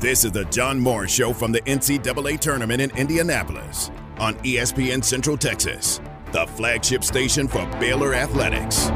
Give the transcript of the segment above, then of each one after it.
This is the John Morris Show from the NCAA tournament in Indianapolis on ESPN Central Texas, the flagship station for Baylor Athletics.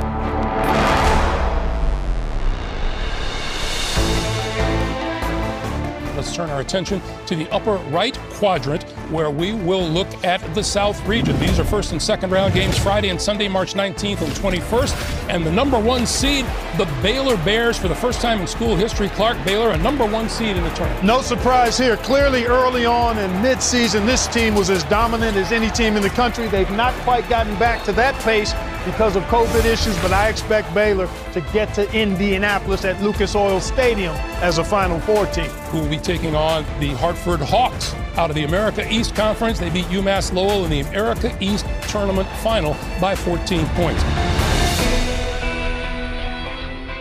Let's turn our attention to the upper right quadrant where we will look at the South region. These are first and second round games Friday and Sunday, March 19th and 21st. And the number one seed, the Baylor Bears, for the first time in school history. Clark Baylor, a number one seed in the tournament. No surprise here. Clearly, early on in midseason, this team was as dominant as any team in the country. They've not quite gotten back to that pace because of COVID issues, but I expect Baylor to get to Indianapolis at Lucas Oil Stadium as a Final Four team. Who will be taking on the Hartford Hawks out of the America East Conference. They beat UMass Lowell in the America East Tournament Final by 14 points.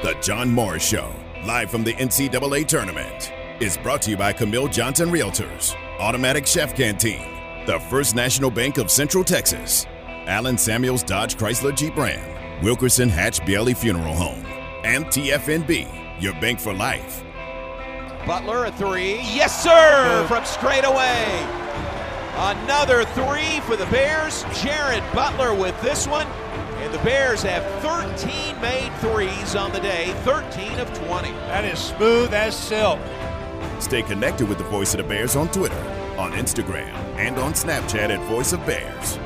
The John Morris Show, live from the NCAA tournament, is brought to you by Camille Johnson Realtors, Automatic Chef Canteen, the First National Bank of Central Texas, Allen Samuels Dodge Chrysler Jeep Ram, Wilkerson Hatch Bailey Funeral Home, and TFNB, your bank for life. Butler a three. Yes, sir, from straight away. Another three for the Bears. Jared Butler with this one. And the Bears have 13 made threes on the day, 13 of 20. That is smooth as silk. Stay connected with the Voice of the Bears on Twitter, on Instagram, and on Snapchat at Voice of Bears.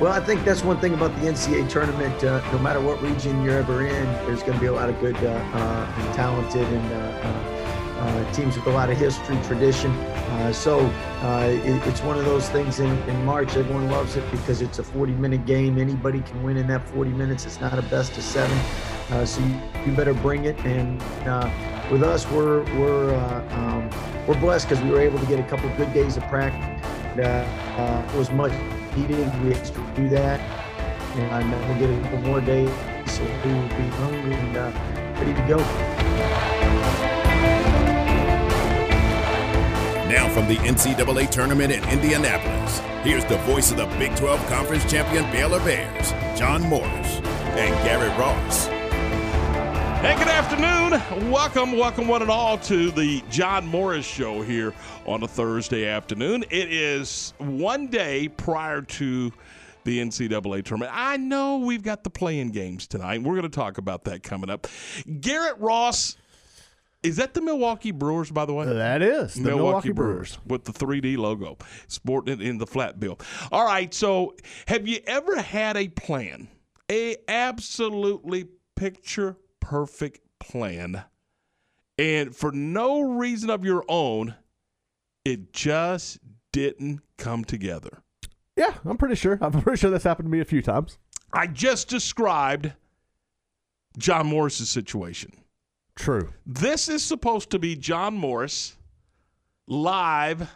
Well, I think that's one thing about the NCAA tournament. Uh, no matter what region you're ever in, there's going to be a lot of good uh, uh, and talented and uh, uh, teams with a lot of history, tradition. Uh, so it, it's one of those things in, in March. Everyone loves it because it's a 40 minute game. Anybody can win in that 40 minutes. It's not a best of seven. so you, you, better bring it. And with us, we're, we're, um, we're blessed because we were able to get a couple good days of practice. it was much needed. We have to do that. And I know we'll get a couple more days, so we will be hungry and uh, ready to go. Now from the NCAA tournament in Indianapolis, here's the voice of the Big 12 Conference champion Baylor Bears, John Morris, and Garrett Ross. Hey, good afternoon. Welcome, welcome, one and all, to the John Morris Show here on a Thursday afternoon. It is one day prior to the NCAA tournament. I know we've got the playing games tonight. We're going to talk about that coming up. Garrett Ross. Is that the Milwaukee Brewers, by the way? That is the Milwaukee, Milwaukee Brewers. Brewers with the 3D logo, sporting it in the flat bill. All right, so have you ever had a plan, a absolutely picture perfect plan. And for no reason of your own, it just didn't come together. Yeah, I'm pretty sure. I'm pretty sure that's happened to me a few times. I just described John Morris's situation. True. This is supposed to be John Morris live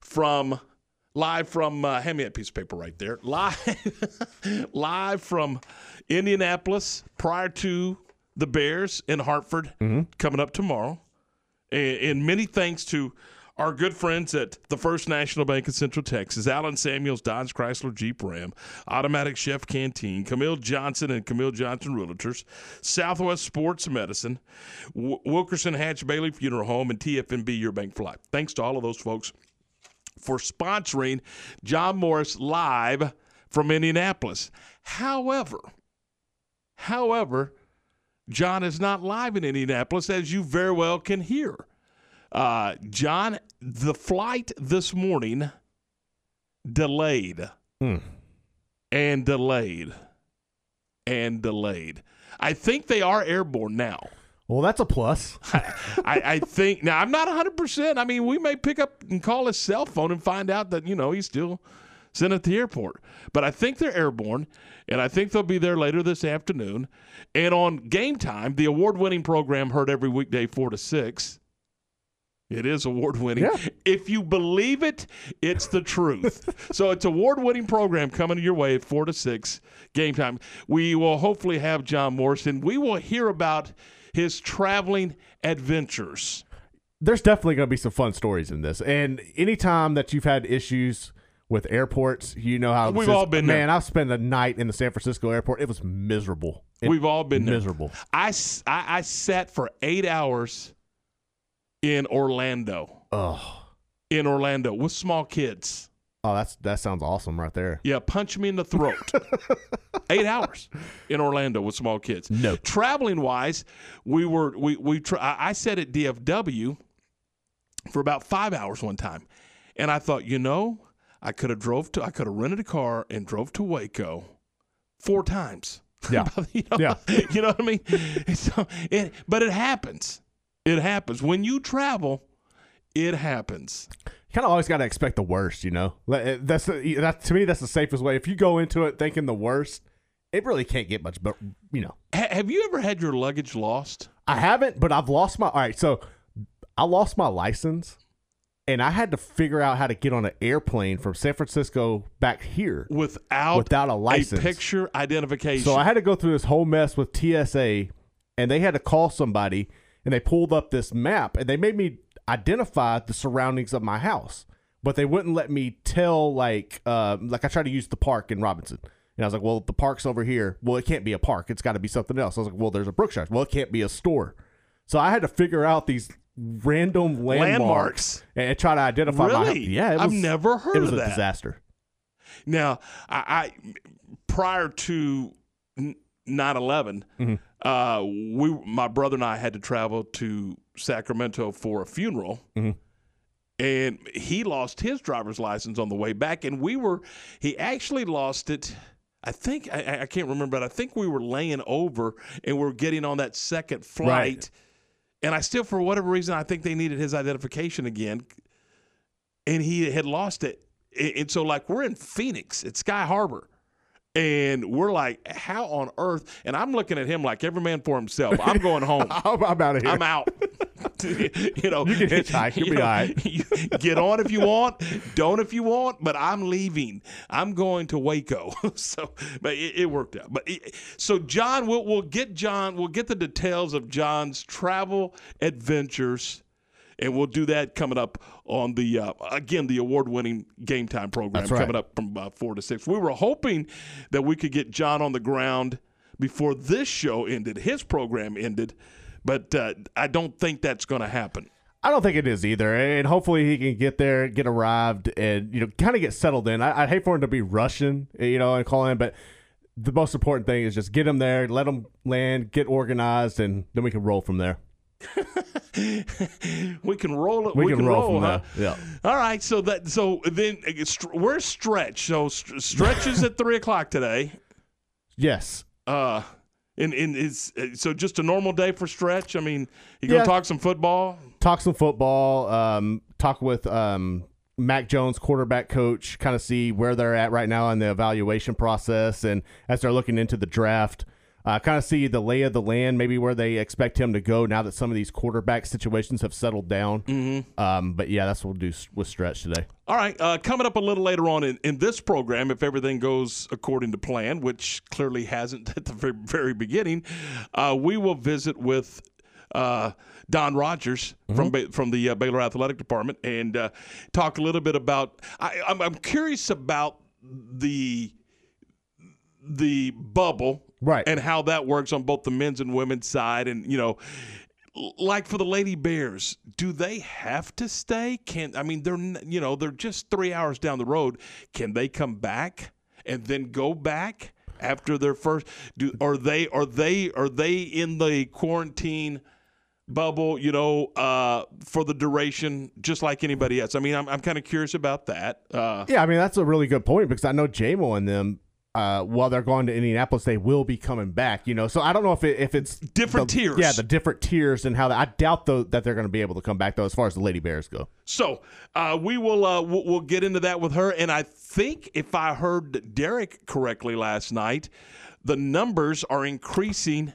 from live from uh, hand me that piece of paper right there. Live live from Indianapolis prior to the Bears in Hartford mm-hmm. coming up tomorrow. And, and, many thanks to our good friends at the First National Bank of Central Texas, Allen Samuels, Dodge Chrysler Jeep Ram, Automatic Chef Canteen, Camille Johnson and Camille Johnson Realtors, Southwest Sports Medicine, w- Wilkerson Hatch Bailey Funeral Home, and TFNB Your Bank for Life. Thanks to all of those folks for sponsoring John Morris live from Indianapolis. However, however, John is not live in Indianapolis, as you very well can hear. Uh, John, the flight this morning delayed hmm. and delayed and delayed. I think they are airborne now. Well, that's a plus. I, I, think now I'm not 100. percent I mean, we may pick up and call his cell phone and find out that you know he's still sent at the airport. But I think they're airborne, and I think they'll be there later this afternoon. And on game time, the award winning program heard every weekday, 4 to 6. It is award winning. Yeah. If you believe it, it's the truth. so it's award winning program coming your way at 4 to 6 game time. We will hopefully have John Morrison. We will hear about his traveling adventures. There's definitely going to be some fun stories in this. And anytime that you've had issues with airports. You know how we've all been. Man, there. I've spent a night in the San Francisco airport. It was miserable. It, we've all been miserable. I, I, I sat for eight hours in Orlando. Oh, In Orlando with small kids. oh, that's that sounds awesome right there. Yeah, punch me in the throat. Eight hours in Orlando with small kids. No. Traveling wise, we were we we tra- I I sat at DFW for about five hours one time, and I thought, you know, I could have drove to I could have rented a car and drove to Waco four times. Yeah. you know, Yeah. you know what I mean. So it, but it happens. It happens when you travel. It happens. You kind of always got to expect the worst, you know. Uh, That's the, that to me. That's the safest way. If you go into it thinking the worst, it really can't get much. But you know, Ha- have you ever had your luggage lost? I haven't, but I've lost my. All right, so I lost my license, and I had to figure out how to get on an airplane from San Francisco back here. without Without a license. picture identification. So I had to go through this whole mess with TSA, and they had to call somebody, and they pulled up this map, and they made me identify the surroundings of my house, but they wouldn't let me tell like uh, like I tried to use the park in Robinson. And I was like, well, the park's over here. Well, it can't be a park. It's got to be something else. I was like, well, there's a Brookshire. Well, it can't be a store. So I had to figure out these random landmarks, Landmarks. and try to identify my Really? Yeah, it I've never heard It was of a that. disaster. now, I, I prior to n- 9/11, Mm-hmm. uh, we my brother and I had to travel to Sacramento for a funeral. Mm-hmm. And he lost his driver's license on the way back, and we were. He actually lost it. I think I, I can't remember, but I think we were laying over and we're getting on that second flight. Right. And I still, for whatever reason, I think they needed his identification again, and he had lost it. And so, like, we're in Phoenix at Sky Harbor, and we're like, how on earth? And I'm looking at him like every man for himself. I'm going home. I'm, I'm out of here. I'm out. you know, You can hitchhike. You'll you be know, all right. get on if you want, don't if you want, but I'm leaving. I'm going to Waco. so, but it, it worked out. But it, so John, we'll we'll get John, we'll get the details of John's travel adventures. And we'll do that coming up on the uh, again the award-winning game time program right. coming up from uh, four to six. We were hoping that we could get John on the ground before this show ended, his program ended, but uh, I don't think that's going to happen. I don't think it is either, and hopefully he can get there, get arrived, and you know, kind of get settled in. I, I'd hate for him to be rushing, you know, and calling in, but the most important thing is just get him there, let him land, get organized, and then we can roll from there. We can roll it. We, We, can, roll, from huh? there. Yeah. All right. So that so then uh, where's stretch? So st- stretch is at three o'clock today. Yes. Uh, and and is uh, so just a normal day for stretch. I mean, you gonna Yeah. talk some football? Talk some football. Um, talk with um, Mac Jones, quarterback coach, kind of see where they're at right now in the evaluation process, and as they're looking into the draft. Uh, kind of see the lay of the land, maybe where they expect him to go now that some of these quarterback situations have settled down. Mm-hmm. Um, but yeah, that's what we'll do with Stretch today. All right. Uh, coming up a little later on in, in this program, if everything goes according to plan, which clearly hasn't at the very, very beginning, uh, we will visit with uh, Don Rogers from Ba- from the uh, Baylor Athletic Department and uh, talk a little bit about. I, I'm, I'm curious about the the bubble Right. and how that works on both the men's and women's side. And you know like for the lady bears do they have to stay? Can i mean they're you know they're just three hours down the road. Can they come back and then go back after their first do are they are they are they in the quarantine bubble you know uh for the duration just like anybody else? I mean i'm, I'm kind of curious about that uh. Yeah, I mean that's a really good point because I know JMO and them, uh, while they're going to Indianapolis, they will be coming back. You know, so I don't know if it, if it's Different the- tiers. Yeah, the different tiers and how that. I doubt though that they're going to be able to come back though, as far as the Lady Bears go. So uh, we will uh, we'll, we'll get into that with her, and I think if I heard Derek correctly last night, the numbers are increasing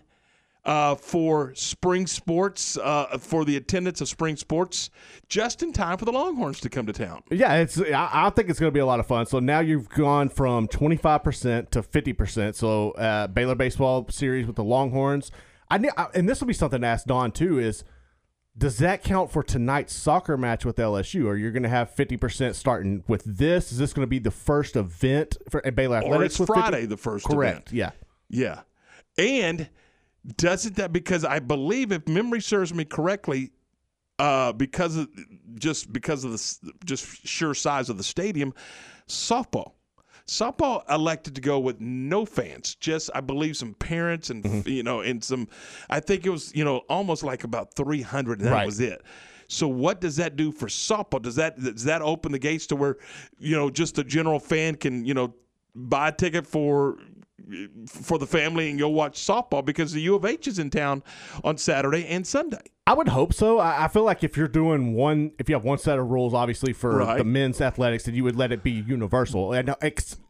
uh, for spring sports uh, for the attendance of spring sports just in time for the Longhorns to come to town. Yeah, it's. I, I think it's going to be a lot of fun. So now you've gone from twenty five percent to fifty percent. So uh, Baylor baseball series with the Longhorns. I, I and this will be something to ask Don too. Is does that count for tonight's soccer match with LSU? Or you're going to have fifty percent starting with this? Is this going to be the first event for Baylor Athletics? Or it's with 50? Friday, the first Correct. event. Yeah. Yeah. And doesn't that because I believe if memory serves me correctly, uh, because of just because of the just sheer size of the stadium, softball. Softball elected to go with no fans, just I believe some parents and mm-hmm. you know and some. I think it was you know almost like about three hundred, and that right. was it. So what does that do for softball? Does that does that open the gates to where you know just a general fan can you know buy a ticket for for the family and go watch softball because the U of H is in town on Saturday and Sunday. I would hope so. I, feel like if you're doing one, if you have one set of rules, obviously for right. the men's athletics, then you would let it be universal. And uh,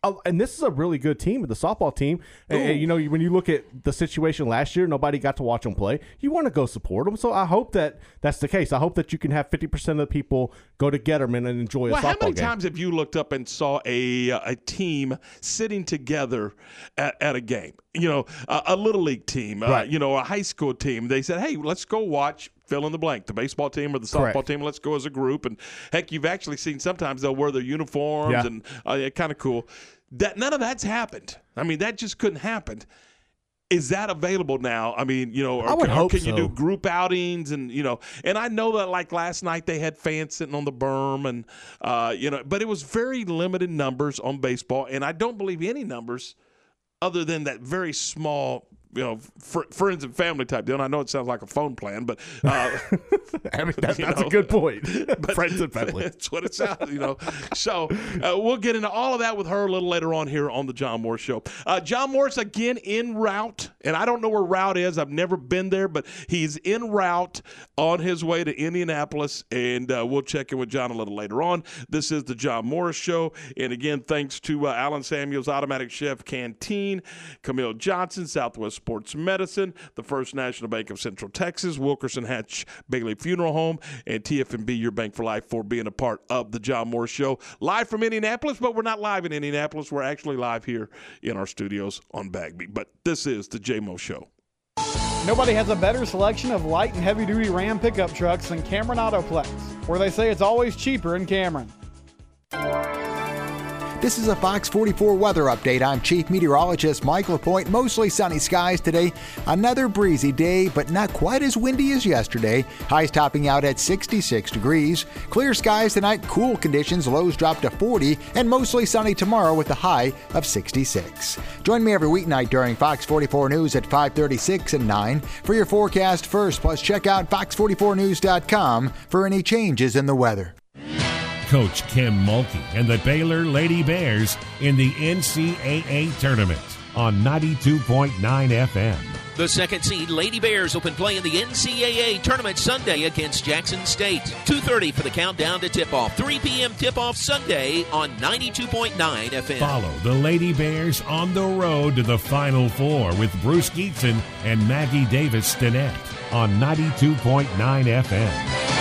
uh, and this is a really good team, the softball team. And, you know, when you look at the situation last year, nobody got to watch them play. You want to go support them. So I hope that that's the case. I hope that you can have 50% of the people go to Getterman and enjoy a well, softball How many game. times have you looked up and saw a a team sitting together at, at a game? You know, a, a little league team, uh, you know, a high school team. They said, "Hey, let's go watch fill in the blank, the baseball team or the softball Correct. team. Let's go as a group. And heck, you've actually seen sometimes they'll wear their uniforms yeah. and uh, yeah, kind of cool. That none of that's happened. I mean, that just couldn't happen. Is that available now? I mean, you know, or, or can so. you do group outings and you know? And I know that like last night they had fans sitting on the berm and uh, you know, but it was very limited numbers on baseball, and I don't believe any numbers other than that very small you know fr- friends and family type deal. And I know it sounds like a phone plan, but uh, I mean that, that's know, a good point. friends and family. That's what it sounds. You know. so uh, we'll get into all of that with her a little later on here on the John Morris Show. Uh, John Morris again in route, and I don't know where route is. I've never been there, but he's en route on his way to Indianapolis, and uh, we'll check in with John a little later on. This is the John Morris Show, and again, thanks to uh, Allen Samuels Automatic Chef Canteen, Camille Johnson, Southwest Sports Medicine, the First National Bank of Central Texas, Wilkerson Hatch Bailey Funeral Home, and TFNB, your bank for life, for being a part of the John Morris Show. Live from Indianapolis, but we're not live in Indianapolis. We're actually live here in our studios on Bagby. But this is the JMO Show. Nobody has a better selection of light and heavy duty Ram pickup trucks than Cameron Autoplex, where they say it's always cheaper in Cameron. This is a Fox 44 weather update. I'm Chief Meteorologist Mike LaPointe. Mostly sunny skies today. Another breezy day, but not quite as windy as yesterday. Highs topping out at 66 degrees. Clear skies tonight, cool conditions, lows drop to 40, and mostly sunny tomorrow with a high of 66. Join me every weeknight during Fox 44 News at 536 and 9 for your forecast first. Plus, check out fox44news.com for any changes in the weather. Coach Kim Mulkey and the Baylor Lady Bears in the NCAA tournament on 92.9 FM. The second seed Lady Bears open play in the NCAA tournament Sunday against Jackson State. 2:30 for the countdown to tip-off. 3 p.m. tip-off Sunday on 92.9 FM. Follow the Lady Bears on the road to the Final Four with Bruce Gietzen and Maggie Davis Stinnett on 92.9 FM.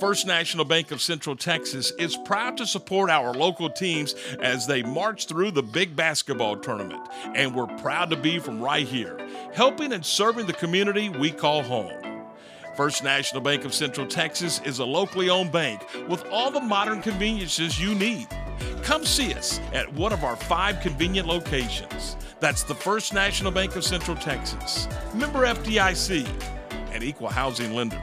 First National Bank of Central Texas is proud to support our local teams as they march through the big basketball tournament. And we're proud to be from right here, helping and serving the community we call home. First National Bank of Central Texas is a locally owned bank with all the modern conveniences you need. Come see us at one of our five convenient locations. That's the First National Bank of Central Texas, member FDIC, and equal housing lender.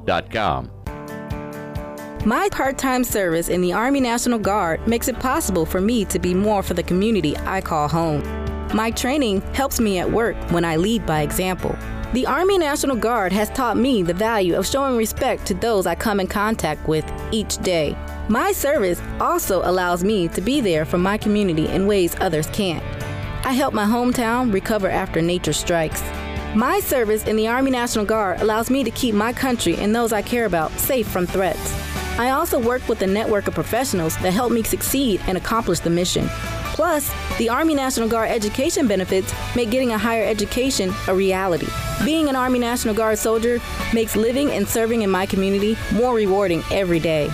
My part time service in the Army National Guard makes it possible for me to be more for the community I call home. My training helps me at work when I lead by example. The Army National Guard has taught me the value of showing respect to those I come in contact with each day. My service also allows me to be there for my community in ways others can't. I help my hometown recover after nature strikes. My service in the Army National Guard allows me to keep my country and those I care about safe from threats. I also work with a network of professionals that help me succeed and accomplish the mission. Plus, the Army National Guard education benefits make getting a higher education a reality. Being an Army National Guard soldier makes living and serving in my community more rewarding every day.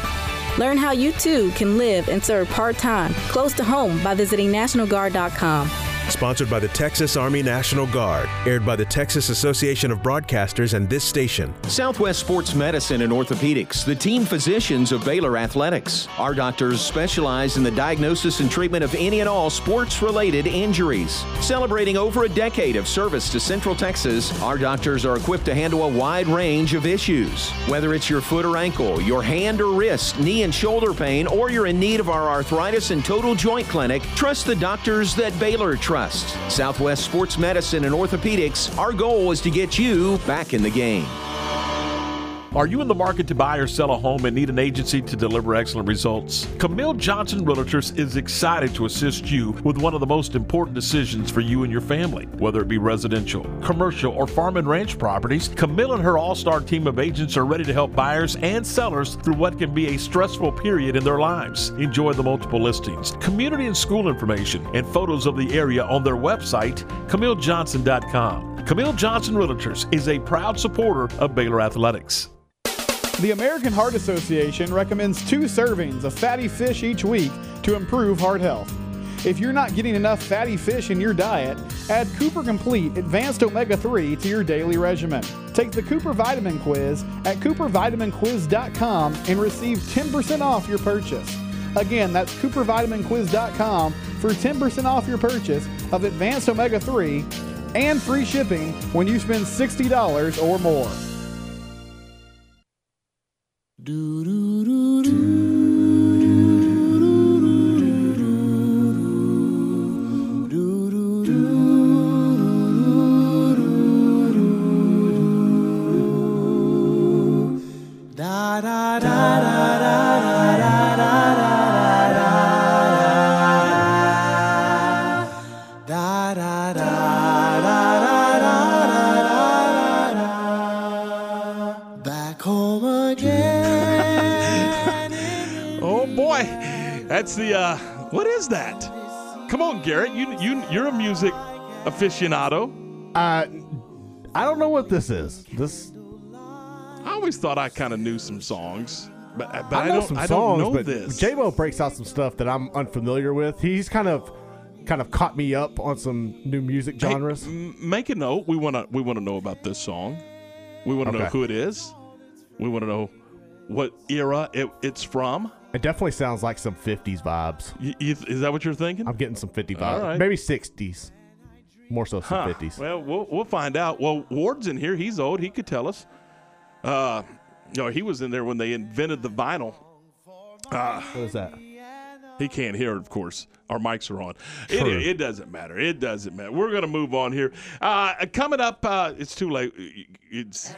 Learn how you too can live and serve part time close to home by visiting NationalGuard.com. Sponsored by the Texas Army National Guard. Aired by the Texas Association of Broadcasters and this station. Southwest Sports Medicine and Orthopedics, the team physicians of Baylor Athletics. Our doctors specialize in the diagnosis and treatment of any and all sports related injuries. Celebrating over a decade of service to Central Texas, our doctors are equipped to handle a wide range of issues. Whether it's your foot or ankle, your hand or wrist, knee and shoulder pain, or you're in need of our arthritis and total joint clinic, trust the doctors that Baylor trusts. Southwest Sports Medicine and Orthopedics, our goal is to get you back in the game. Are you in the market to buy or sell a home and need an agency to deliver excellent results? Camille Johnson Realtors is excited to assist you with one of the most important decisions for you and your family. Whether it be residential, commercial, or farm and ranch properties, Camille and her all star team of agents are ready to help buyers and sellers through what can be a stressful period in their lives. Enjoy the multiple listings, community and school information, and photos of the area on their website, CamilleJohnson.com. Camille Johnson Realtors is a proud supporter of Baylor Athletics. The American Heart Association recommends two servings of fatty fish each week to improve heart health. If you're not getting enough fatty fish in your diet, add Cooper Complete Advanced Omega 3 to your daily regimen. Take the Cooper Vitamin Quiz at coopervitaminquiz.com and receive 10% off your purchase. Again, that's coopervitaminquiz.com for 10% off your purchase of Advanced Omega 3 and free shipping when you spend $60 or more. Back aficionado. Uh, I don't know what this is. This I always thought I kind of knew some songs, but, but I, I know don't some I songs, don't know this. J-Mo breaks out some stuff that I'm unfamiliar with. He's kind of kind of caught me up on some new music Hey, genres. m- make a note. We want to we want to know about this song. We want to know who it is. We want to know what era it, it's from. It definitely sounds like some 50s vibes. Y- is that what you're thinking? I'm getting some 50 vibes. Right. Maybe 60s. More so some Huh. 50s. Well, we'll we'll find out. Well, Ward's in here. He's old. He could tell us. Uh, you know, he was in there when they invented the vinyl. Uh, what is that? He can't hear it, of course. Our mics are on. It, it doesn't matter. It doesn't matter. We're going to move on here. Uh, coming up, uh, it's too late. It's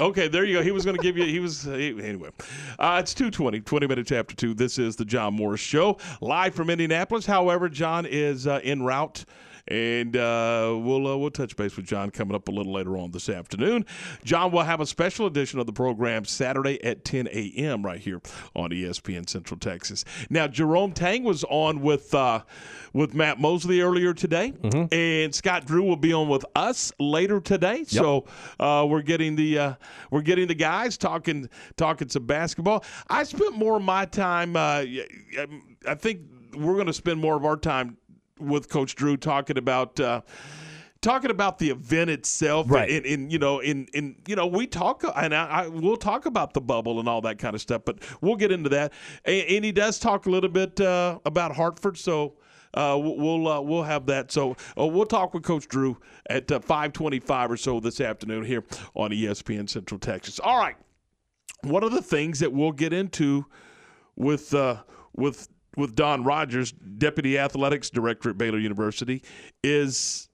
okay. There you go. He was going to give you. He was he- anyway. Uh, it's two twenty. Twenty minutes after two. This is the John Morris Show live from Indianapolis. However, John is uh, en route. And uh, we'll uh, we'll touch base with John coming up a little later on this afternoon. John will have a special edition of the program Saturday at 10 a.m. right here on ESPN Central Texas. Now Jerome Tang was on with uh, with Matt Mosley earlier today, and Scott Drew will be on with us later today. So uh, we're getting the uh, we're getting the guys talking talking some basketball. I spent more of my time. Uh, I think we're going to spend more of our time with Coach Drew talking about. Uh, Talking about the event itself, Right. And, and you know, in in you know, we talk, and I, I we'll talk about the bubble and all that kind of stuff, but we'll get into that. And, and he does talk a little bit uh, about Hartford, so uh, we'll we'll, uh, we'll have that. So uh, we'll talk with Coach Drew at uh, five twenty-five or so this afternoon here on ESPN Central Texas. All right, one of the things that we'll get into with uh, with with Don Rogers, Deputy Athletics Director at Baylor University, is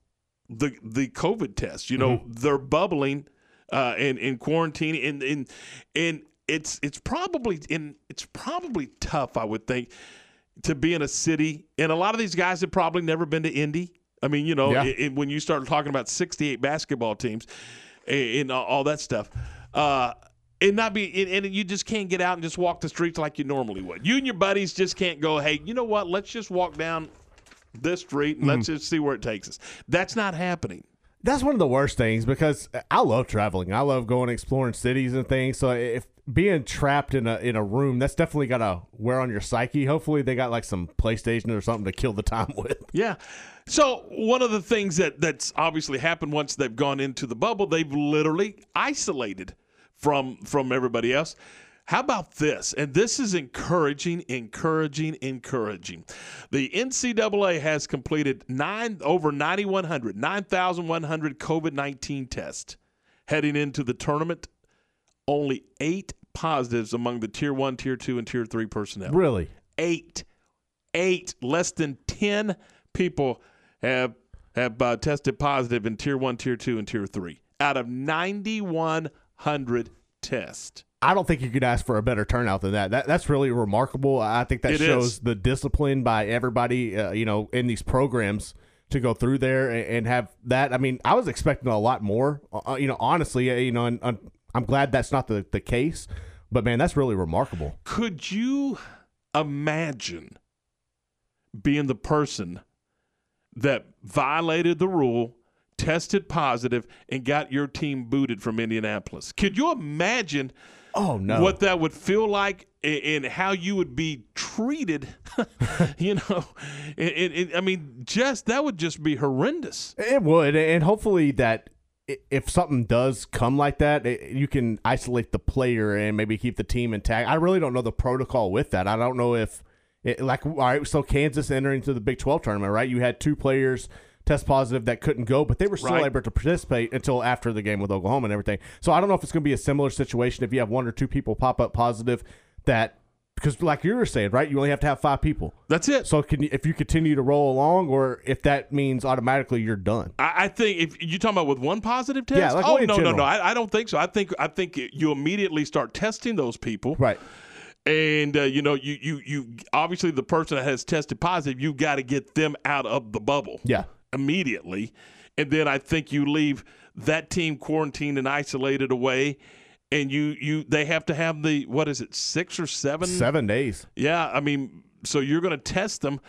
the the COVID test. You know, they're bubbling uh, in in quarantine, and and and it's it's probably in it's probably tough. I would think to be in a city, and a lot of these guys have probably never been to Indy. I mean, you know, Yeah. it- it- when you start talking about 68 basketball teams and, and all that stuff, uh, and not be, and, and you just can't get out and just walk the streets like you normally would. You and your buddies just can't go, hey, you know what? Let's just walk down this street and let's hmm. just see where it takes us. That's not happening. That's one of the worst things because I love traveling. I love going exploring cities and things. So if being trapped in a in a room, that's definitely got to wear on your psyche. Hopefully, they got like some PlayStation or something to kill the time with. Yeah. So one of the things that that's obviously happened once they've gone into the bubble, they've literally isolated from from everybody else. How about this? And this is encouraging, encouraging, encouraging. The NCAA has completed nine over 9,100, 9,100 COVID 19 tests heading into the tournament. Only eight positives among the tier one, tier two, and tier three personnel. Really? Eight. Eight. Less than 10 people have have uh, tested positive in tier one, tier two, and tier three out of 9,100 tests. I don't think you could ask for a better turnout than that. That that's really remarkable. I think that It shows is. the discipline by everybody, uh, you know, in these programs to go through there and, and have that. I mean, I was expecting a lot more. Uh, you know, honestly, uh, you know, and, and I'm glad that's not the the case. But man, that's really remarkable. Could you imagine being the person that violated the rule, tested positive, and got your team booted from Indianapolis? Could you imagine? Oh no! What that would feel like and how you would be treated, you know, and- and, I mean, just that would just be horrendous. It would, and hopefully that if something does come like that, it, you can isolate the player and maybe keep the team intact. I really don't know the protocol with that. I don't know if, it, like, all right, so Kansas entering into the Big Twelve tournament, right? You had two players test positive that couldn't go, but they were still Right. able to participate until after the game with Oklahoma and everything. So I don't know if it's going to be a similar situation if you have one or two people pop up positive that. Because, like you were saying, right, you only have to have five people. That's it. So, can you, if you continue to roll along, or if that means automatically you're done? I, I think if you're talking about with one positive test, Yeah, like oh in no, no, no, I, I don't think so. I think I think you immediately start testing those people, right? And uh, you know, you you you obviously the person that has tested positive, you got to get them out of the bubble, Yeah. Immediately, and then I think you leave that team quarantined and isolated away, and you you they have to have the what is it six or seven Seven days. yeah, I mean, so you're going to test them.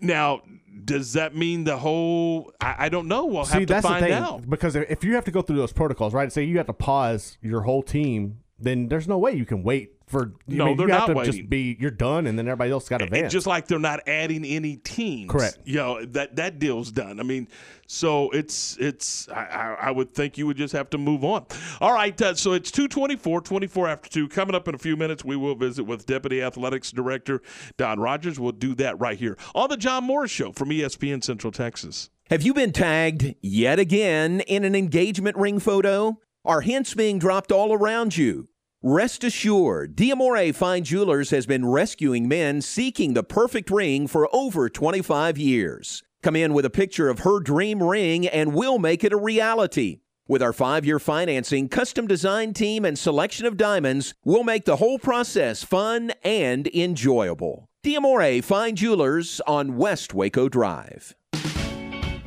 Now, does that mean the whole? I, I don't know. We'll See, have to that's find the thing out. because if if you have to go through those protocols, right? Say you have to pause your whole team, then there's no way you can wait for. I No, mean, they're you have not to waiting. just be you're done, and then everybody else got to And advance. just like they're not adding any teams, Correct. You know that that deal's done. I mean, so it's it's. I, I, I would think you would just have to move on. All right, uh, so it's 224, 24 after two. Coming up in a few minutes, we will visit with Deputy Athletics Director Don Rogers. We'll do that right here on the John Morris Show from ESPN Central Texas. Have you been tagged yet again in an engagement ring photo? Are hints being dropped all around you? Rest assured, Diamore Fine Jewelers has been rescuing men seeking the perfect ring for over 25 years. Come in with a picture of her dream ring and we'll make it a reality. With our five year financing, custom design team, and selection of diamonds, we'll make the whole process fun and enjoyable. Diamore Fine Jewelers on West Waco Drive.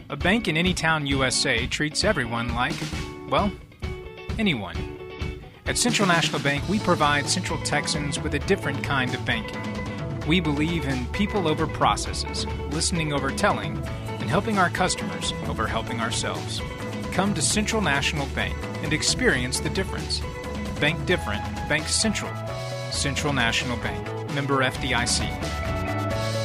A bank in any town USA treats everyone like, well, anyone. At Central National Bank, we provide Central Texans with a different kind of banking. We believe in people over processes, listening over telling, and helping our customers over helping ourselves. Come to Central National Bank and experience the difference. Bank different, Bank Central. Central National Bank, member FDIC.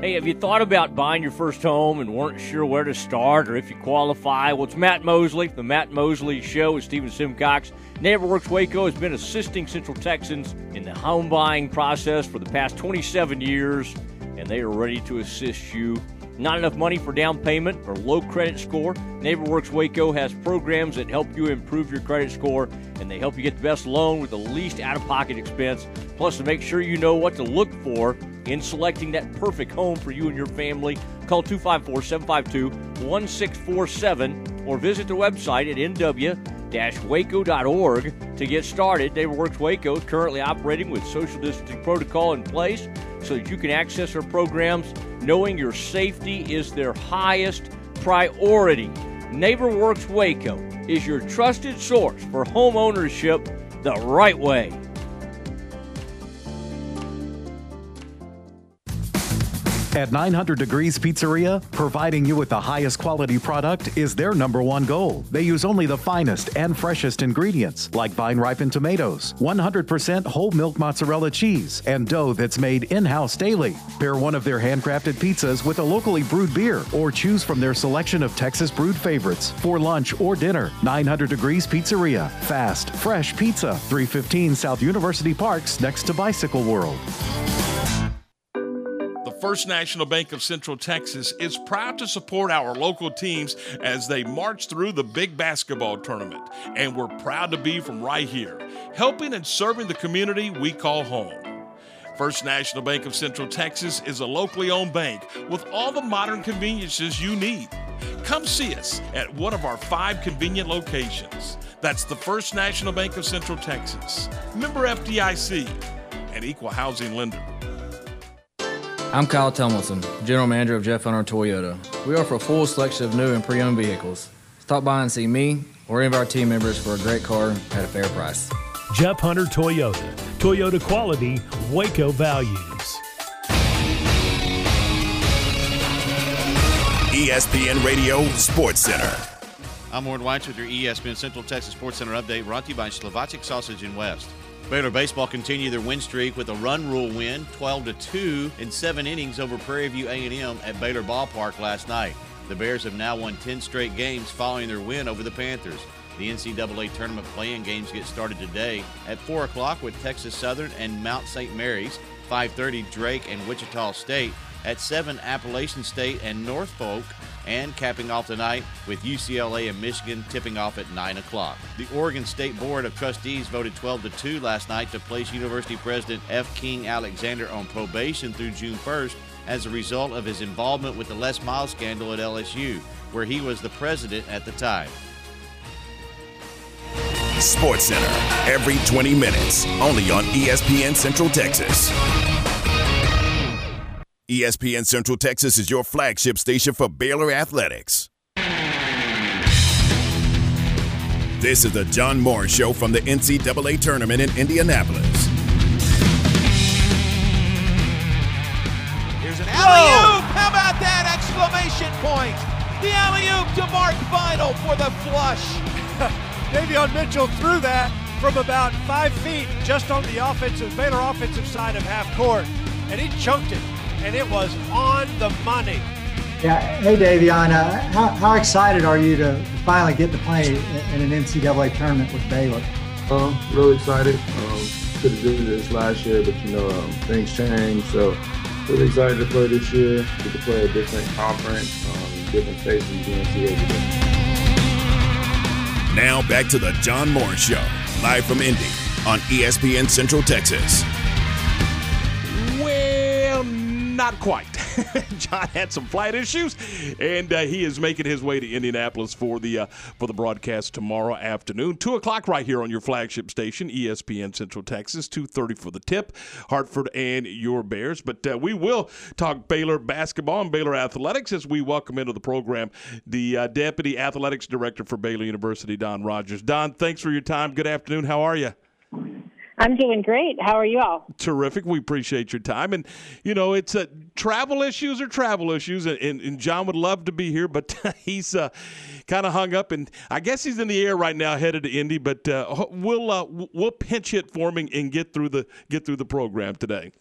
Hey, have you thought about buying your first home and weren't sure where to start or if you qualify? Well, it's Matt Mosley, the Matt Mosley Show with Stephen Simcox. NeighborWorks Waco has been assisting Central Texans in the home buying process for the past 27 years, and they are ready to assist you. Not enough money for down payment or low credit score? NeighborWorks Waco has programs that help you improve your credit score, and they help you get the best loan with the least out of pocket expense. Plus, to make sure you know what to look for in selecting that perfect home for you and your family, call 254 752 1647 or visit their website at nw waco.org to get started. NeighborWorks Waco is currently operating with social distancing protocol in place so that you can access our programs knowing your safety is their highest priority. NeighborWorks Waco is your trusted source for home ownership the right way. At 900 Degrees Pizzeria, providing you with the highest quality product is their number one goal. They use only the finest and freshest ingredients, like vine ripened tomatoes, 100% whole milk mozzarella cheese, and dough that's made in house daily. Pair one of their handcrafted pizzas with a locally brewed beer, or choose from their selection of Texas brewed favorites for lunch or dinner. 900 Degrees Pizzeria. Fast, fresh pizza. 315 South University Parks next to Bicycle World. First National Bank of Central Texas is proud to support our local teams as they march through the big basketball tournament. And we're proud to be from right here, helping and serving the community we call home. First National Bank of Central Texas is a locally owned bank with all the modern conveniences you need. Come see us at one of our five convenient locations. That's the First National Bank of Central Texas, member FDIC, and equal housing lender. I'm Kyle Tomlinson, General Manager of Jeff Hunter Toyota. We offer a full selection of new and pre owned vehicles. Stop by and see me or any of our team members for a great car at a fair price. Jeff Hunter Toyota. Toyota quality, Waco values. ESPN Radio Sports Center. I'm Warren Weitz with your ESPN Central Texas Sports Center update brought to you by Slovacek Sausage in West. Baylor baseball continued their win streak with a run rule win, 12 to 2 in 7 innings over Prairie View A&M at Baylor Ballpark last night. The Bears have now won 10 straight games following their win over the Panthers. The NCAA tournament playing games get started today at 4 o'clock with Texas Southern and Mount St. Mary's, 5:30 Drake and Wichita State, at 7 Appalachian State and Norfolk and capping off the night with UCLA and Michigan tipping off at 9 o'clock. The Oregon State Board of Trustees voted 12 to 2 last night to place University President F. King Alexander on probation through June 1st as a result of his involvement with the Les Miles scandal at LSU, where he was the president at the time. Sports Center, every 20 minutes, only on ESPN Central Texas. ESPN Central Texas is your flagship station for Baylor Athletics. This is the John Morris Show from the NCAA Tournament in Indianapolis. Here's an alley oop. How about that exclamation point? The alley oop to Mark Vital for the flush. Davion Mitchell threw that from about five feet just on the offensive Baylor offensive side of half court, and he chunked it and it was on the money. Yeah. Hey, Davion, uh, how, how excited are you to finally get to play in an NCAA tournament with Baylor? Um, really excited. Um, could have did this last year, but you know um, things change. So really excited to play this year. Get to play a different conference, um, different faces in the NCAA. Now back to the John Morris Show, live from Indy on ESPN Central Texas not quite. John had some flight issues, and uh, he is making his way to Indianapolis for the uh, for the broadcast tomorrow afternoon, two o'clock, right here on your flagship station, ESPN Central Texas, two thirty for the tip, Hartford and your Bears. But uh, we will talk Baylor basketball and Baylor athletics as we welcome into the program the uh, deputy athletics director for Baylor University, Don Rogers. Don, thanks for your time. Good afternoon. How are you? I'm doing great. How are you all? Terrific. We appreciate your time. And, you know, it's uh, travel issues or travel issues. And, and, John would love to be here, but he's uh, kind of hung up. And I guess he's in the air right now, headed to Indy. But uh, we'll uh, we'll pinch hit for him and get through the get through the program today.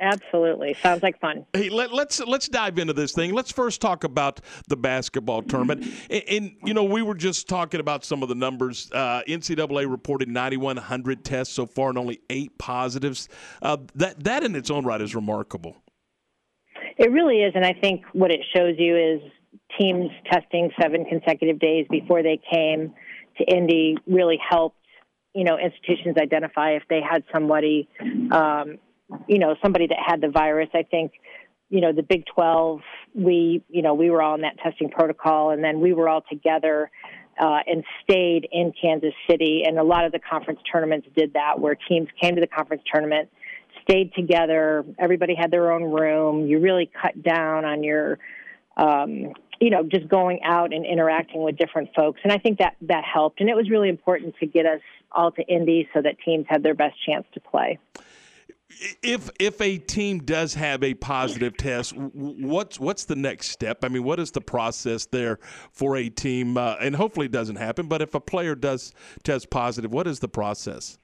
Absolutely. Sounds like fun. Hey, let, let's let's dive into this thing. Let's first talk about the basketball tournament. And, and you know, we were just talking about some of the numbers. Uh, NCAA reported 9,100 tests so far and only eight positives. Uh, that that in its own right is remarkable. It really is, and I think what it shows you is teams testing seven consecutive days before they came to Indy really helped. You know, institutions identify if they had somebody um, you know, somebody that had the virus. I think, you know, the Big 12, we, you know, we were all in that testing protocol and then we were all together uh, and stayed in Kansas City. And a lot of the conference tournaments did that where teams came to the conference tournament, stayed together. Everybody had their own room. You really cut down on your, um, you know, just going out and interacting with different folks. And I think that that helped. And it was really important to get us all to Indy so that teams had their best chance to play if if a team does have a positive test, what's what's the next step? I mean, what is the process there for a team? Uh, and hopefully, it doesn't happen. But if a player does test positive, what is the process?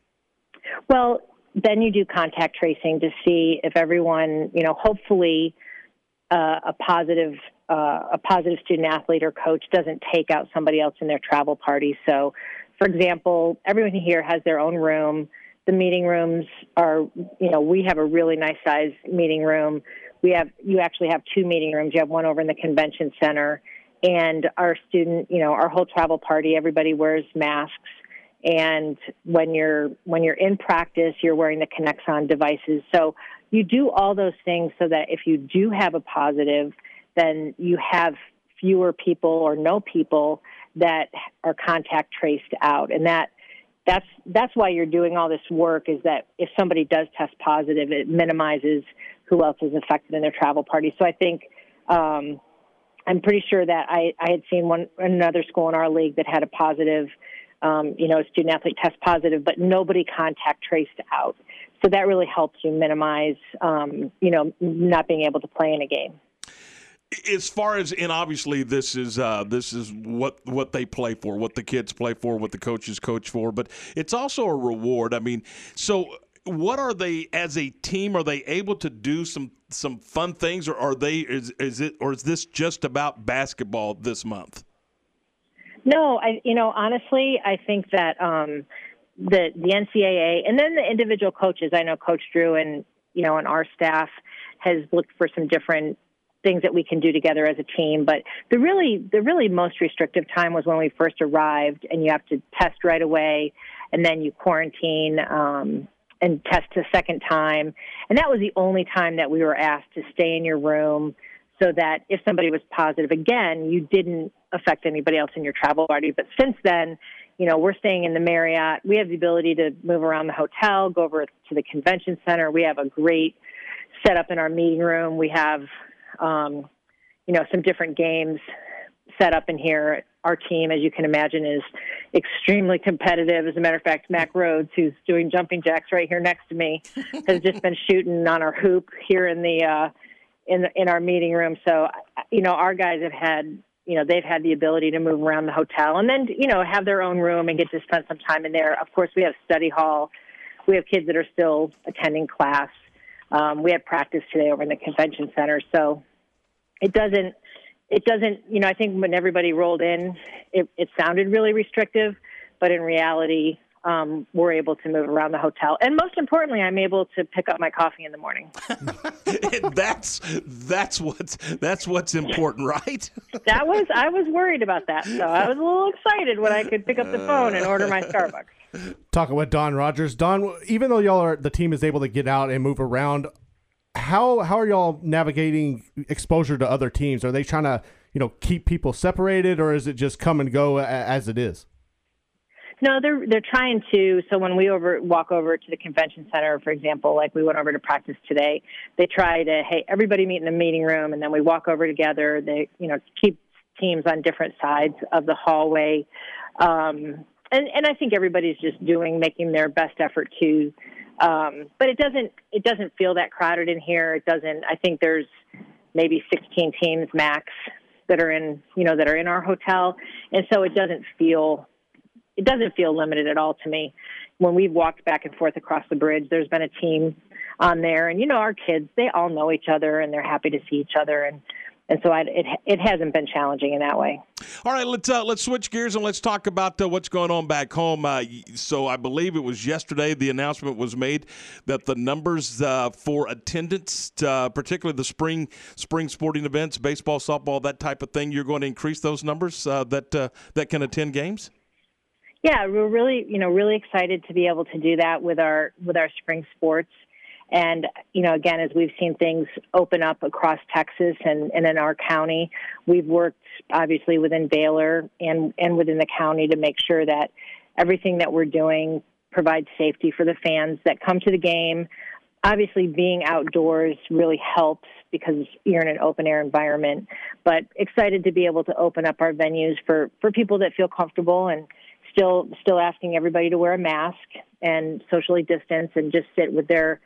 Well, then you do contact tracing to see if everyone, you know, hopefully, uh, a positive uh, a positive student athlete or coach doesn't take out somebody else in their travel party. So, for example, everyone here has their own room the meeting rooms are, you know, we have a really nice size meeting room. We have, you actually have two meeting rooms. You have one over in the convention center. And our student, you know, our whole travel party, everybody wears masks. And when you're when you're in practice, you're wearing the Kinexon devices. So you do all those things so that if you do have a positive, then you have fewer people or no people that are contact traced out, and that that's that's why you're doing all this work is that if somebody does test positive it minimizes who else is affected in their travel party. So i think um, i'm pretty sure that I, I had seen one another school in our league that had a positive um, you know student athlete test positive but nobody contact traced out. So that really helps you minimize um, you know not being able to play in a game as far as and obviously this is uh, this is what what they play for, what the kids play for, what the coaches coach for, but it's also a reward. I mean, so what are they as a team? Are they able to do some some fun things, or are they is is it or is this just about basketball this month? No, I you know honestly, I think that um, the the NCAA and then the individual coaches. I know Coach Drew and you know and our staff has looked for some different things that we can do together as a team. But the really, the really most restrictive time was when we first arrived, and you have to test right away, and then you quarantine um, and test a second time. And that was the only time that we were asked to stay in your room, so that if somebody was positive again, you didn't affect anybody else in your travel party. But since then, you know, we're staying in the Marriott. We have the ability to move around the hotel, go over to the convention center. We have a great setup in our meeting room. We have um, you know, some different games set up in here. Our team, as you can imagine, is extremely competitive. As a matter of fact, Mack Rhoades, who's doing jumping jacks right here next to me, has just been shooting on our hoop here in the uh, in the, in our meeting room. So, you know, our guys have had you know they've had the ability to move around the hotel and then you know have their own room and get to spend some time in there. Of course, we have study hall. We have kids that are still attending class. Um, we had practice today over in the convention center, so it doesn't. It doesn't. You know, I think when everybody rolled in, it, it sounded really restrictive, but in reality, um, we're able to move around the hotel, and most importantly, I'm able to pick up my coffee in the morning. that's that's what's that's what's important, right? that was I was worried about that, so I was a little excited when I could pick up the phone and order my Starbucks. Talking with Dawn Rogers. Dawn, even though y'all are the team is able to get out and move around, how how are y'all navigating exposure to other teams? Are they trying to you know keep people separated, or is it just come and go as it is? No, they're they're trying to. So when we over walk over to the convention center, for example, like we went over to practice today, they try to hey everybody meet in the meeting room, and then we walk over together. They you know keep teams on different sides of the hallway. Um, and and I think everybody's just doing making their best effort to. Um, but it doesn't it doesn't feel that crowded in here. It doesn't. I think there's maybe 16 teams max that are in you know that are in our hotel, and so it doesn't feel it doesn't feel limited at all to me. When we've walked back and forth across the bridge, there's been a team on there. And you know, our kids they all know each other and they're happy to see each other and and so I, it it hasn't been challenging in that way. All right, let's uh, let's switch gears and let's talk about uh, what's going on back home. Uh, so I believe it was yesterday the announcement was made that the numbers uh, for attendance, uh, particularly the spring spring sporting events, baseball, softball, that type of thing, you're going to increase those numbers uh, that that can attend games. Yeah, we're really you know really excited to be able to do that with our with our spring sports. And, you know, again, as we've seen things open up across Texas and, and in our county, we've worked obviously within Baylor and, and within the county to make sure that everything that we're doing provides safety for the fans that come to the game. Obviously, being outdoors really helps because you're in an open air environment, but excited to be able to open up our venues for, for people that feel comfortable and still still asking everybody to wear a mask and socially distance and just sit with their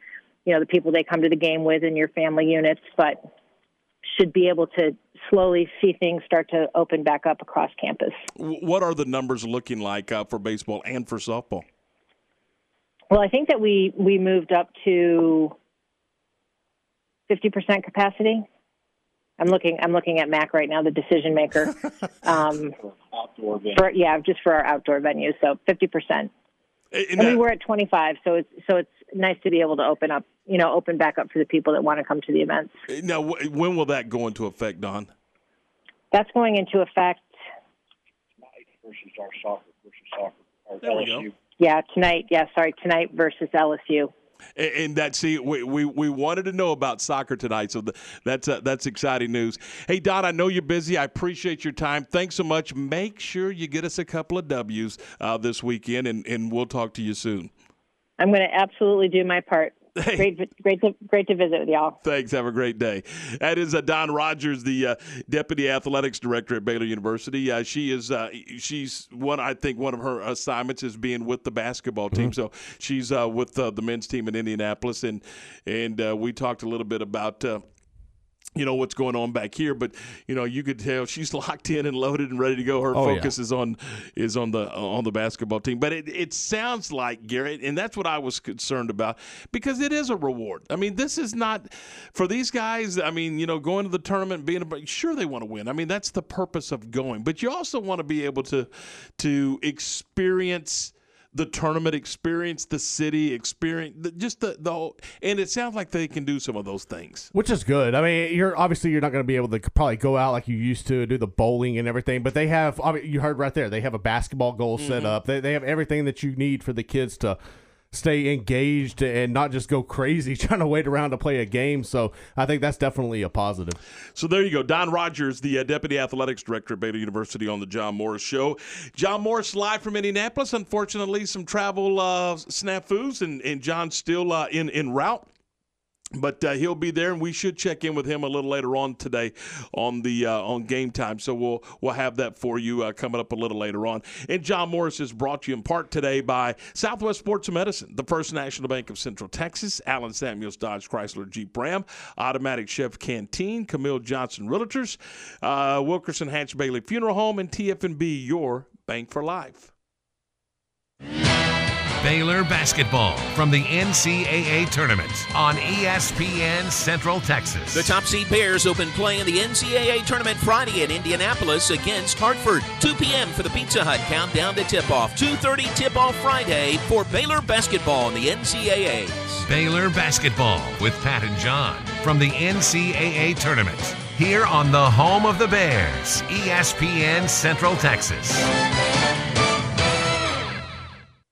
you know the people they come to the game with in your family units, but should be able to slowly see things start to open back up across campus. What are the numbers looking like uh, for baseball and for softball? Well, I think that we we moved up to fifty percent capacity. I'm looking. I'm looking at Mack right now, the decision maker. Um, outdoor for, yeah, just for our outdoor venues. So fifty percent. And, and we were at 25, so it's so it's nice to be able to open up, you know, open back up for the people that want to come to the events. Uh, now, when will that go into effect, Dawn? That's going into effect tonight versus our soccer versus soccer. Our there LSU. we go. Yeah, tonight. Yeah, sorry, tonight versus LSU. And, that see, we, we we wanted to know about soccer tonight, so that's uh, that's exciting news. Hey Dawn, I know you're busy. I appreciate your time. Thanks so much. Make sure you get us a couple of W's uh, this weekend, and, and we'll talk to you soon. I'm going to absolutely do my part. Great, great, to, great to visit with y'all. Thanks. Have a great day. That is uh, Dawn Rogers, the uh, deputy athletics director at Baylor University. Uh, she is uh, she's one. I think one of her assignments is being with the basketball team. Mm-hmm. So she's uh, with uh, the men's team in Indianapolis, and and we talked a little bit about you know what's going on back here, but you know you could tell she's locked in and loaded and ready to go. Her Oh, focus is on is on the on the basketball team. But it, it sounds like Garrett, and that's what I was concerned about because it is a reward. I mean, this is not for these guys. I mean, you know, going to the tournament, being a, sure they want to win. I mean, that's the purpose of going. But you also want to be able to to experience the tournament experience, the city experience, the, just the the whole, and it sounds like they can do some of those things. Which is good. I mean, you're obviously you're not going to be able to probably go out like you used to do the bowling and everything, but they have. I mean, you heard right there. They have a basketball goal set Mhm. up. They they have everything that you need for the kids to stay engaged and not just go crazy trying to wait around to play a game. So I think that's definitely a positive. So there you go. Dawn Rogers, the uh, Deputy Athletics Director at Baylor University on the John Morris Show. John Morris live from Indianapolis. Unfortunately, some travel uh, snafus, and, and John's still uh, in, en route. But uh, he'll be there, and we should check in with him a little later on today on the uh, on game time. So we'll we'll have that for you uh, coming up a little later on. And John Morris is brought to you in part today by Southwest Sports Medicine, the First National Bank of Central Texas, Allen Samuels Dodge Chrysler Jeep Ram, Automatic Chef Canteen, Camille Johnson Realtors, uh, Wilkerson Hatch Bailey Funeral Home, and TFNB, your bank for life. Baylor basketball from the NCAA tournament on ESPN Central Texas. The top seed Bears open play in the NCAA tournament Friday in Indianapolis against Hartford. 2 p.m. for the Pizza Hut countdown to tip-off. 2.30 tip-off Friday for Baylor basketball in the NCAAs. Baylor basketball with Pat and John from the NCAA tournament here on the home of the Bears, ESPN Central Texas.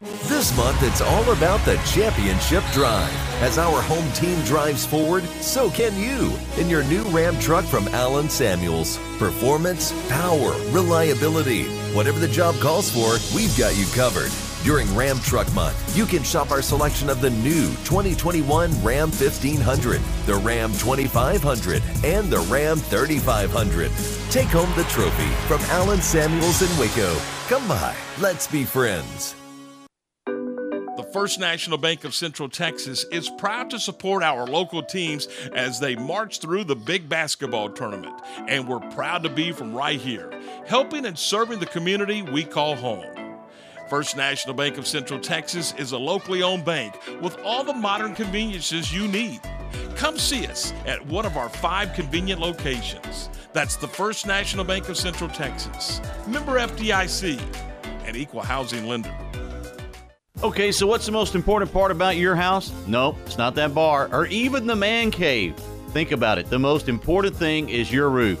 This month, it's all about the championship drive. As our home team drives forward, so can you in your new Ram truck from Allen Samuels. Performance, power, reliability. Whatever the job calls for, we've got you covered. During Ram Truck Month, you can shop our selection of the new 2021 Ram 1500, the Ram 2500, and the Ram 3500. Take home the trophy from Allen Samuels in Waco. Come by, let's be friends. The First National Bank of Central Texas is proud to support our local teams as they march through the big basketball tournament. And we're proud to be from right here, helping and serving the community we call home. First National Bank of Central Texas is a locally owned bank with all the modern conveniences you need. Come see us at one of our five convenient locations. That's the First National Bank of Central Texas, member FDIC, and equal housing lender. Okay, so what's the most important part about your house? No, it's not that bar or even the man cave. Think about it. The most important thing is your roof.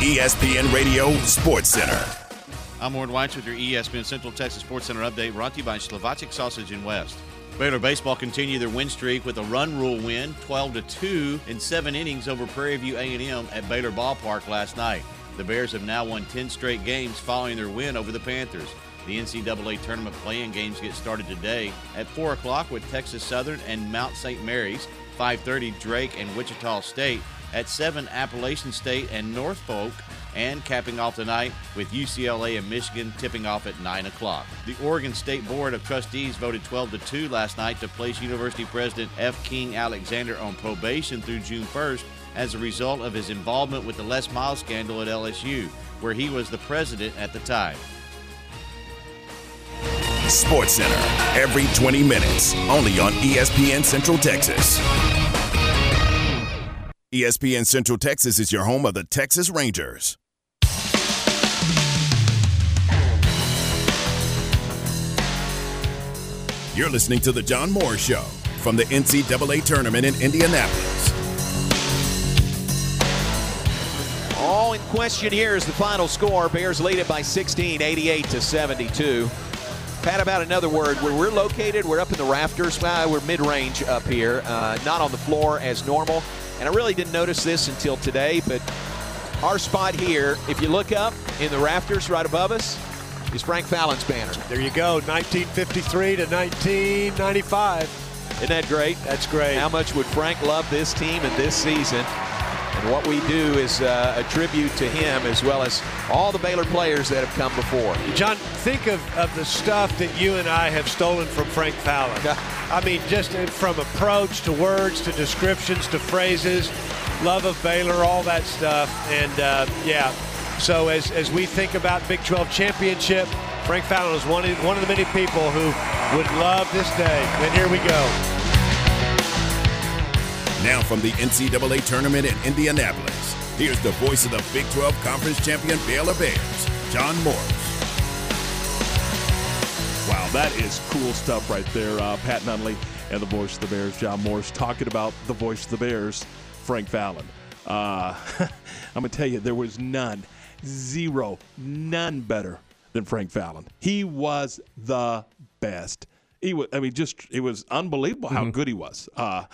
ESPN Radio Sports Center. I'm Warren Weitz with your ESPN Central Texas Sports Center update brought to you by Slovacek Sausage in West. Baylor baseball continued their win streak with a run rule win, 12 to 2 in seven innings over Prairie View A&M at Baylor Ballpark last night. The Bears have now won 10 straight games following their win over the Panthers. The NCAA tournament playing games get started today at 4 o'clock with Texas Southern and Mount St. Mary's, 5:30 Drake and Wichita State, at 7 Appalachian State and Norfolk, and capping off the night with UCLA and Michigan tipping off at 9 o'clock. The Oregon State Board of Trustees voted 12 to 2 last night to place University President F. King Alexander on probation through June 1st as a result of his involvement with the Les Miles scandal at LSU, where he was the president at the time. Sports Center every 20 minutes, only on ESPN Central Texas. ESPN Central Texas is your home of the Texas Rangers. You're listening to The John Morris Show from the NCAA tournament in Indianapolis. All in question here is the final score. Bears lead it by 16, 88 to 72. Pat, about another word. Where we're located, we're up in the rafters. Well, we're mid-range up here, uh, not on the floor as normal. And I really didn't notice this until today, but our spot here, if you look up in the rafters right above us, is Frank Fallon's banner. There you go, 1953 to 1995. Isn't that great? That's great. How much would Frank love this team and this season? And what we do is uh, a tribute to him as well as all the Baylor players that have come before. John, think of, of the stuff that you and I have stolen from Frank Fallon. I mean, just from approach to words to descriptions to phrases, love of Baylor, all that stuff. And uh, yeah, so as, as we think about Big 12 championship, Frank Fallon is one of, one of the many people who would love this day. And here we go. Now from the NCAA tournament in Indianapolis, here's the voice of the Big 12 Conference champion Baylor Bears, John Morris. Wow, that is cool stuff right there. Uh, Pat Nunley and the voice of the Bears, John Morris, talking about the voice of the Bears, Frank Fallon. Uh, I'm going to tell you, there was none, zero, none better than Frank Fallon. He was the best. He was, I mean, just, it was unbelievable how Mm-hmm. good he was. Uh,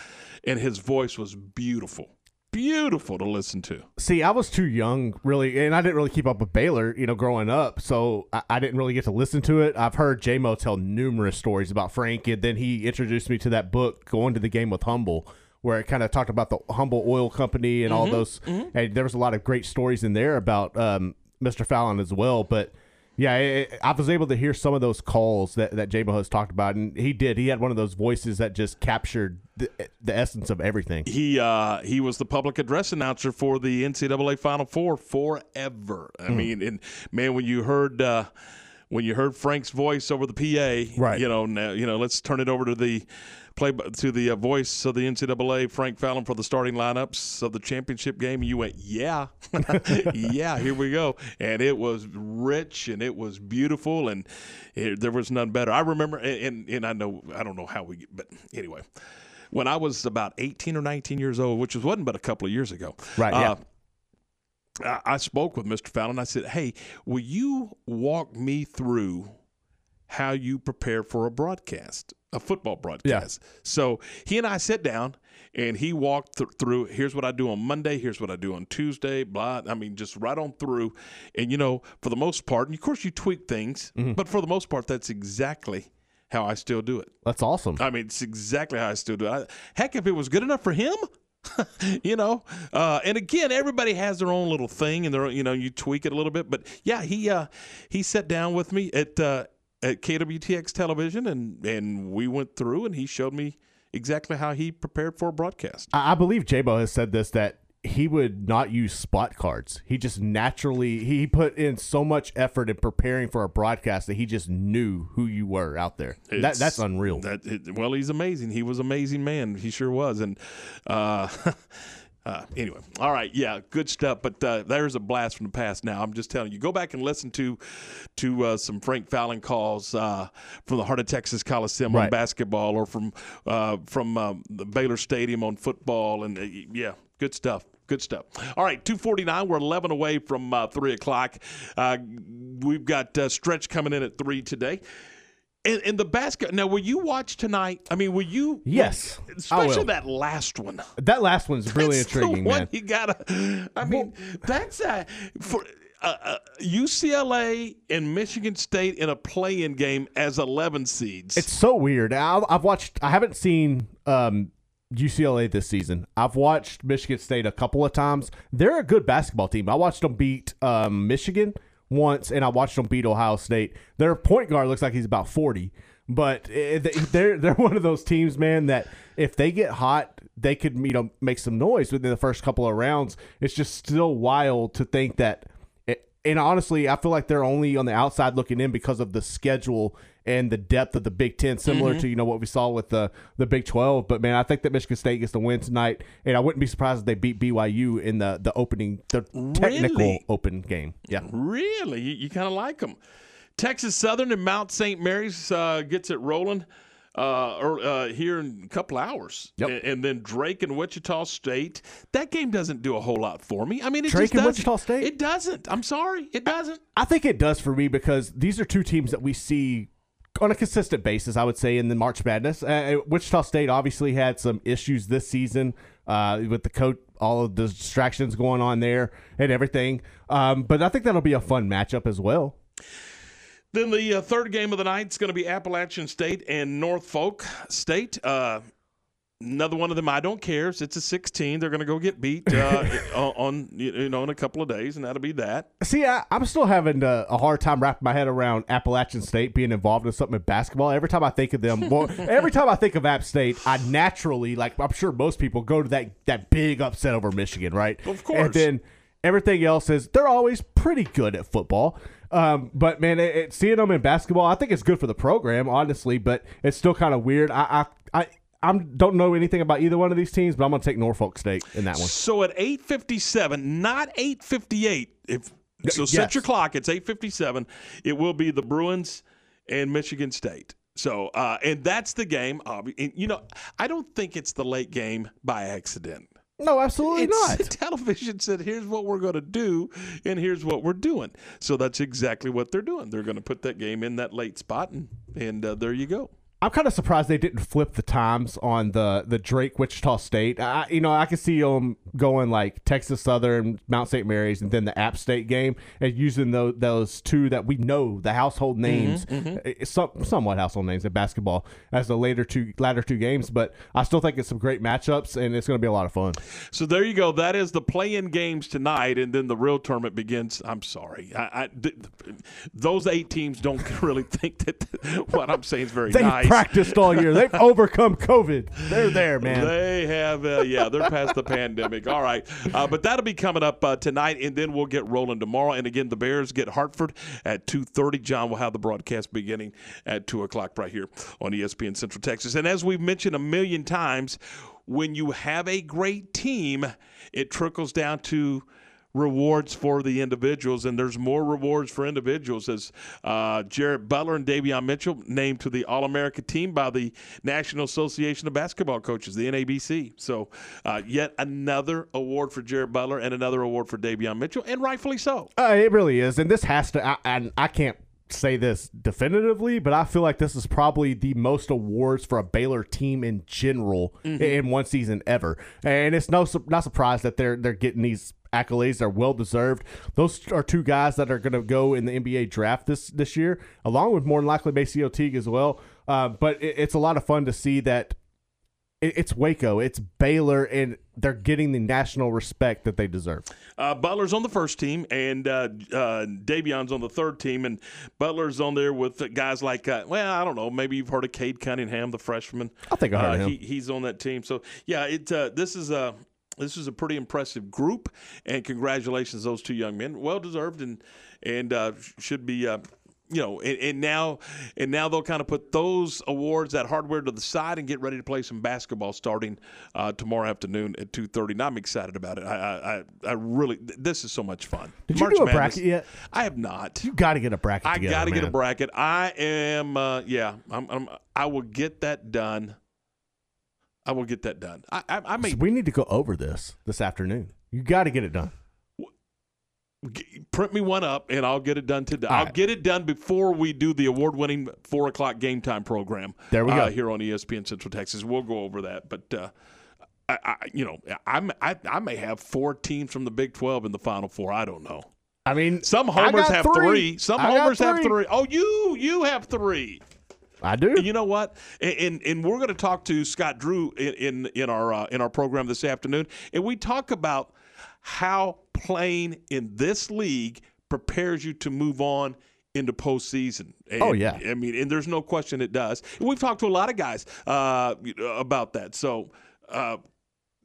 and his voice was beautiful, beautiful to listen to. See, I was too young, really, and I didn't really keep up with Baylor, you know, growing up. So I, I didn't really get to listen to it. I've heard J Mo tell numerous stories about Frank, and then he introduced me to that book, Going to the Game with Humble, where it kind of talked about the Humble Oil Company and all Mhm, those. mhm. And there was a lot of great stories in there about um, Mr. Fallon as well. But yeah, I, I was able to hear some of those calls that, that J Mo has talked about, and he did. He had one of those voices that just captured the, the essence of everything. He uh, he was the public address announcer for the NCAA Final Four forever. I Hmm. mean, and man, when you heard uh, when you heard Frank's voice over the PA, Right. You know, now, you know, let's turn it over to the play to the uh, voice of the NCAA, Frank Fallon, for the starting lineups of the championship game. And you went, yeah, yeah, here we go, and it was rich and it was beautiful, and it, there was none better. I remember, and and I know I don't know how we, but anyway when I was about 18 or 19 years old, which was, wasn't but a couple of years ago. Right, yeah. uh, I spoke with Mr. Fallon. I said, "Hey, will you walk me through how you prepare for a broadcast, a football broadcast?" So he and I sat down, and he walked th- through. Here's what I do on Monday. Here's what I do on Tuesday. Blah. I mean, just right on through. And you know, for the most part, and of course, you tweak things, but for the most part, that's exactly how I still do it. That's awesome. I mean, it's exactly how I still do it. I, heck, if it was good enough for him, you know. Uh, and again, everybody has their own little thing, and their you know you tweak it a little bit. But yeah, he uh, he sat down with me at uh, at KWTX television, and and we went through, and he showed me exactly how he prepared for a broadcast. I I believe J Mo has said this that he would not use spot cards. He just naturally he put in so much effort in preparing for a broadcast that he just knew who you were out there. That that's unreal. That it, well, he's amazing. He was an amazing man. He sure was. And uh, uh, anyway, all right, yeah, good stuff. But uh, there's a blast from the past. Now I'm just telling you, go back and listen to to uh, some Frank Fallon calls uh, from the Heart of Texas Coliseum on basketball, or from uh, from um, the Baylor Stadium on football, and uh, yeah, good stuff. Good stuff. All right, 249. We're 11 away from uh, 3 o'clock. Uh, we've got uh, Stretch coming in at 3 today. And, and the basket. Now, will you watch tonight? I mean, will you? Yes, I Especially will. that last one. That last one's really That's the intriguing, one man. You gotta. I mean, that's a for uh, uh, UCLA and Michigan State in a play-in game as 11 seeds. It's so weird. I, I've watched. I haven't seen um, UCLA this season. I've watched Michigan State a couple of times. They're a good basketball team. I watched them beat um, Michigan once, and I watched them beat Ohio State. Their point guard looks like he's about forty, but they- they're they're one of those teams, man. That if they get hot, they could you know make some noise within the first couple of rounds. It's just still wild to think that and honestly, I feel like they're only on the outside looking in because of the schedule and the depth of the Big Ten, similar Mhm. to you know what we saw with the the Big Twelve. But man, I think that Michigan State gets the win tonight, and I wouldn't be surprised if they beat BYU in the the opening, the technical Really? open game. Yeah, Really? You, you kind of like them. Texas Southern and Mount St. Mary's uh, gets it rolling uh, or, uh, here in a couple hours. Yep. And, and then Drake and Wichita State. That game doesn't do a whole lot for me. I mean, it Drake just and. Wichita State? It doesn't. I'm sorry. It doesn't. I think it does for me because these are two teams that we see on a consistent basis. I would say in the March Madness, uh, Wichita State obviously had some issues this season uh, with the coach, all of the distractions going on there and everything. Um, but I think that'll be a fun matchup as well. Then the uh, third game of the night is going to be Appalachian State and Norfolk State. Uh, another one of them I don't care. It's a 16. They're going to go get beat uh, on you know in a couple of days, and that'll be that. See, I, am still having a, a, hard time wrapping my head around Appalachian State being involved in something in basketball. Every time I think of them, well, every time I think of App State, I naturally, like I'm sure most people, go to that that big upset over Michigan, right? Of course. And then everything else is they're always pretty good at football. Um, but man, it, it, seeing them in basketball, I think it's good for the program, honestly. But it's still kind of weird. I, I, I I don't know anything about either one of these teams, but I'm going to take Norfolk State in that one. So at 8:57, not 8:58. If so, yes. set your clock. It's 8:57. It will be the Bruins and Michigan State. So, uh, and that's the game. And, you know, I don't think it's the late game by accident. No, absolutely it's, not. Television said, "Here's what we're going to do, and here's what we're doing." So that's exactly what they're doing. They're going to put that game in that late spot, and and uh, there you go. I'm kind of surprised they didn't flip the times on the the Drake Wichita State. I, you know, I could see them going like Texas Southern, Mount St. Mary's, and then the App State game, and using those those two that we know the household mm-hmm, names, mm-hmm, mm-hmm. Some, somewhat household names in basketball as the later two latter two games. But I still think it's some great matchups, and it's going to be a lot of fun. So there you go. That is the play-in games tonight, and then the real tournament begins. I'm sorry, I, I, those eight teams don't really think that what I'm saying is very they nice practiced all year. They've overcome COVID. They're there, man. They have, uh, yeah, they're past the pandemic. All right, uh, but that'll be coming up uh, tonight, and then we'll get rolling tomorrow. And again, the Bears get Hartford at two thirty. John will have the broadcast beginning at two o'clock right here on ESPN Central Texas. And as we've mentioned a million times, when you have a great team, it trickles down to rewards for the individuals, and there's more rewards for individuals as uh, Jared Butler and Davion Mitchell named to the All America team by the National Association of Basketball Coaches, the NABC. So, uh, yet another award for Jared Butler and another award for Davion Mitchell, and rightfully so. Uh, it really is, and this has to. I, and I can't say this definitively, but I feel like this is probably the most awards for a Baylor team in general mm-hmm. in one season ever. And it's no not surprised that they're they're getting these accolades are well deserved. Those are two guys that are going to go in the NBA draft this this year, along with more than likely MaCio Teague as well. Uh, but it, it's a lot of fun to see that it, it's Waco, it's Baylor, and they're getting the national respect that they deserve. Uh, Butler's on the first team, and uh, uh, Davion's on the third team, and Butler's on there with guys like, uh, well, I don't know, maybe you've heard of Cade Cunningham, the freshman. I think I heard uh, him. He, he's on that team, so yeah, it. Uh, this is a this is a pretty impressive group, and congratulations those two young men, well deserved, and and uh, should be. Uh, you know, and, and, now and now they'll kind of put those awards, that hardware to the side, and get ready to play some basketball starting uh, tomorrow afternoon at two thirty. Now I'm excited about it. I, I, I really, this is so much fun. Did March you do a Madness, bracket yet? I have not. You got to get a bracket. I got to get a bracket. I am, uh, yeah, I'm, I'm, I will get that done I will get that done. I, I, I may. So we need to go over this this afternoon. You got to get it done. Print me one up, and I'll get it done today. All I'll right. get it done before we do the award-winning four o'clock game time program. There we go uh, here on ESPN Central Texas. We'll go over that, but. Uh, I, I, you know, I'm, I, I may have four teams from the Big 12 in the Final Four. I don't know. I mean, some homers have three. three. Some homers three. have three. Oh, you you have three. I do. You know what? And and we're going to talk to Scott Drew in in, in our uh, in our program this afternoon, and we talk about how playing in this league prepares you to move on into postseason. And, oh yeah, I mean, and there's no question it does. And we've talked to a lot of guys uh, about that. So. Uh,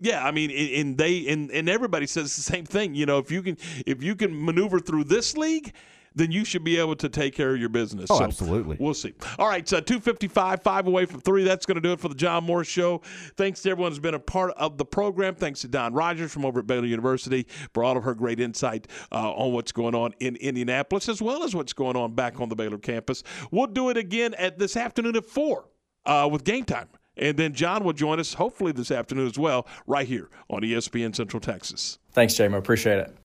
yeah, I mean, and they and, and everybody says the same thing. You know, if you can if you can maneuver through this league, then you should be able to take care of your business. Oh, so absolutely. We'll see. All right, so 255, five away from three. That's going to do it for the John Morris Show. Thanks to everyone who's been a part of the program. Thanks to Dawn Rogers from over at Baylor University for all of her great insight uh, on what's going on in Indianapolis, as well as what's going on back on the Baylor campus. We'll do it again at this afternoon at 4 uh, with game time. And then John will join us hopefully this afternoon as well, right here on ESPN Central Texas. Thanks, Jamie. Appreciate it.